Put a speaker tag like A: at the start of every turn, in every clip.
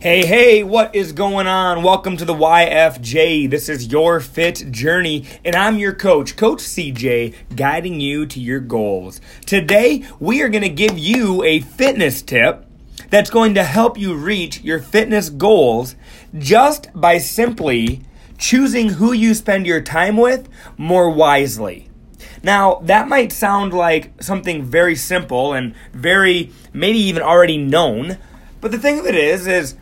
A: Hey, hey, what is going on? Welcome to the YFJ. This is your fit journey, and I'm your coach, Coach CJ, guiding you to your goals. Today, we are going to give you a fitness tip that's going to help you reach your fitness goals just by simply choosing who you spend your time with more wisely. Now, that might sound like something very simple and very, maybe even already known, but the thing of it is, is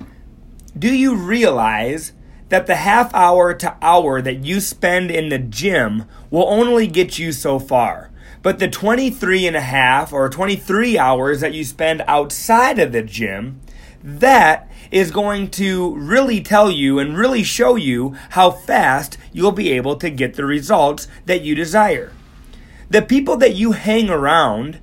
A: do you realize that the half hour to hour that you spend in the gym will only get you so far? But the 23 and a half or 23 hours that you spend outside of the gym, that is going to really tell you and really show you how fast you'll be able to get the results that you desire. The people that you hang around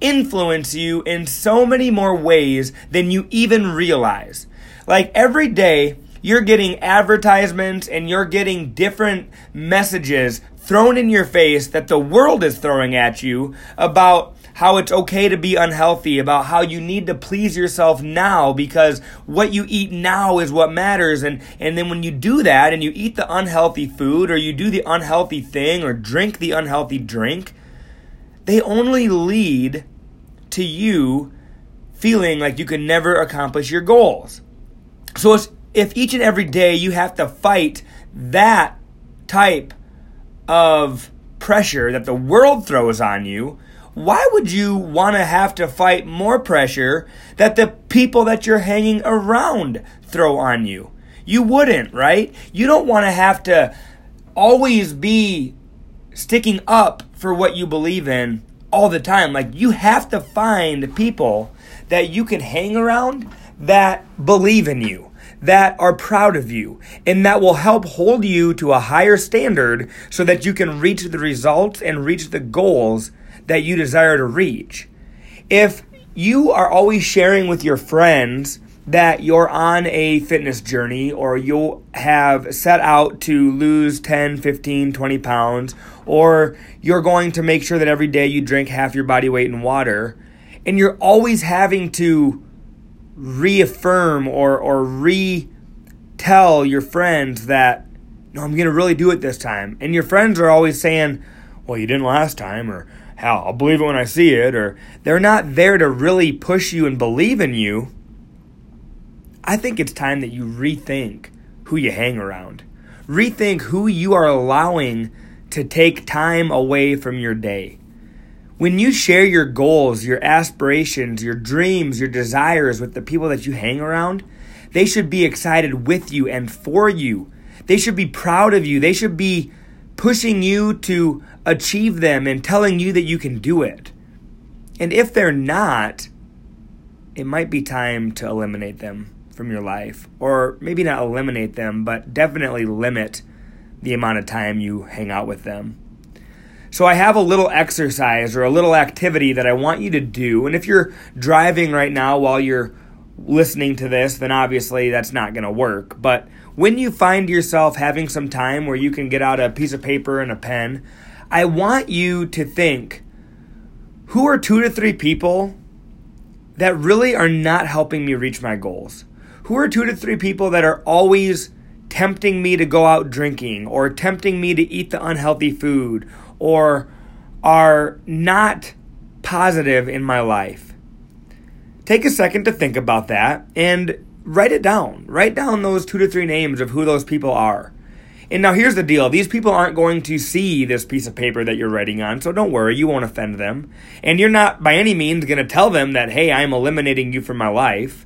A: influence you in so many more ways than you even realize. Like every day, you're getting advertisements and you're getting different messages thrown in your face that the world is throwing at you about how it's okay to be unhealthy, about how you need to please yourself now because what you eat now is what matters. And, and then when you do that and you eat the unhealthy food or you do the unhealthy thing or drink the unhealthy drink, they only lead to you feeling like you can never accomplish your goals. So if each and every day you have to fight that type of pressure that the world throws on you, why would you want to have to fight more pressure that the people that you're hanging around throw on you? You wouldn't, right? You don't want to have to always be sticking up for what you believe in all the time. Like, you have to find people that you can hang around that believe in you, that are proud of you, and that will help hold you to a higher standard so that you can reach the results and reach the goals that you desire to reach. If you are always sharing with your friends that you're on a fitness journey or you have set out to lose 10, 15, 20 pounds, or you're going to make sure that every day you drink half your body weight in water, and you're always having to reaffirm or or re tell your friends that no, I'm going to really do it this time. And your friends are always saying, "Well, you didn't last time," or "Hell, I'll believe it when I see it," or they're not there to really push you and believe in you. I think it's time that you rethink who you hang around. Rethink who you are allowing to take time away from your day. When you share your goals, your aspirations, your dreams, your desires with the people that you hang around, they should be excited with you and for you. They should be proud of you. They should be pushing you to achieve them and telling you that you can do it. And if they're not, it might be time to eliminate them from your life. Or maybe not eliminate them, but definitely limit the amount of time you hang out with them. So I have a little exercise or a little activity that I want you to do. And if you're driving right now while you're listening to this, then obviously that's not going to work. But when you find yourself having some time where you can get out a piece of paper and a pen, I want you to think who are two to three people that really are not helping me reach my goals? Who are two to three people that are always tempting me to go out drinking or tempting me to eat the unhealthy food or are not positive in my life. Take a second to think about that and write it down. Write down those two to three names of who those people are. And now here's the deal these people aren't going to see this piece of paper that you're writing on, so don't worry, you won't offend them. And you're not by any means going to tell them that, hey, I'm eliminating you from my life.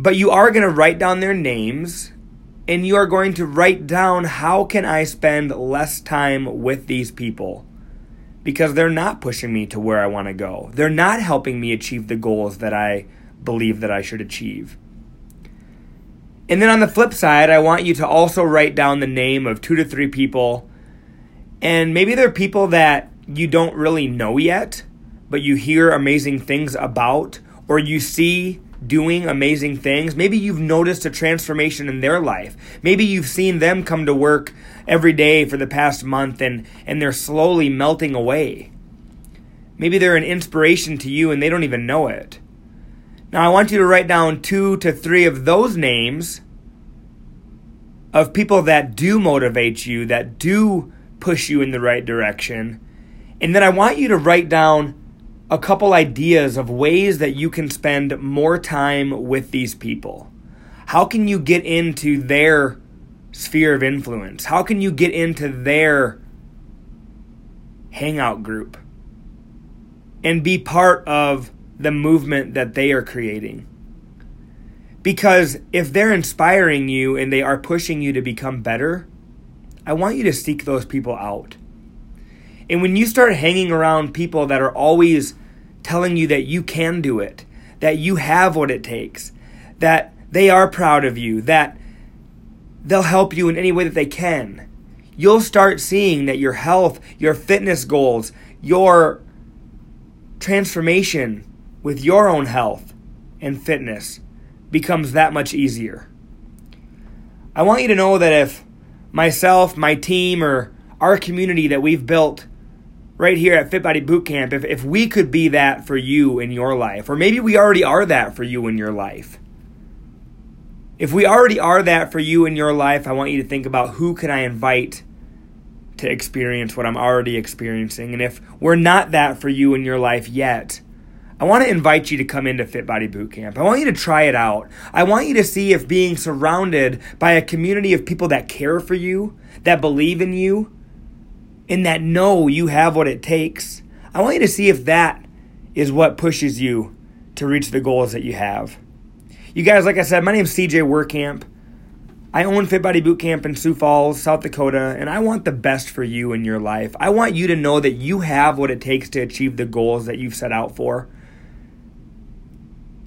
A: But you are going to write down their names and you are going to write down how can I spend less time with these people because they're not pushing me to where I want to go. They're not helping me achieve the goals that I believe that I should achieve. And then on the flip side, I want you to also write down the name of two to three people. And maybe they're people that you don't really know yet, but you hear amazing things about, or you see doing amazing things. Maybe you've noticed a transformation in their life. Maybe you've seen them come to work every day for the past month and, and they're slowly melting away. Maybe they're an inspiration to you and they don't even know it. Now, I want you to write down two to three of those names of people that do motivate you, that do push you in the right direction. And then I want you to write down a couple ideas of ways that you can spend more time with these people. How can you get into their sphere of influence? How can you get into their hangout group and be part of the movement that they are creating? Because if they're inspiring you and they are pushing you to become better, I want you to seek those people out. And when you start hanging around people that are always telling you that you can do it, that you have what it takes, that they are proud of you, that they'll help you in any way that they can, you'll start seeing that your health, your fitness goals, your transformation with your own health and fitness becomes that much easier. I want you to know that if myself, my team, or our community that we've built right here at Fit Body Bootcamp, if, if we could be that for you in your life, or maybe we already are that for you in your life. If we already are that for you in your life, I want you to think about who can I invite to experience what I'm already experiencing. And if we're not that for you in your life yet, I want to invite you to come into Fit Body Bootcamp. I want you to try it out. I want you to see if being surrounded by a community of people that care for you, that believe in you, and that know you have what it takes, I want you to see if that is what pushes you to reach the goals that you have. You guys, like I said, my name is CJ Workamp. I own Fit Body Bootcamp in Sioux Falls, South Dakota, and I want the best for you in your life. I want you to know that you have what it takes to achieve the goals that you've set out for.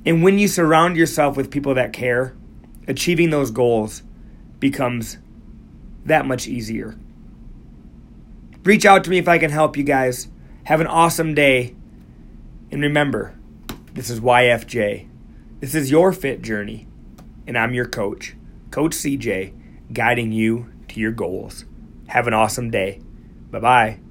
A: And when you surround yourself with people that care, achieving those goals becomes that much easier. Reach out to me if I can help you guys. Have an awesome day. And remember, this is YFJ. This is your fit journey. And I'm your coach, Coach CJ, guiding you to your goals. Have an awesome day. Bye bye.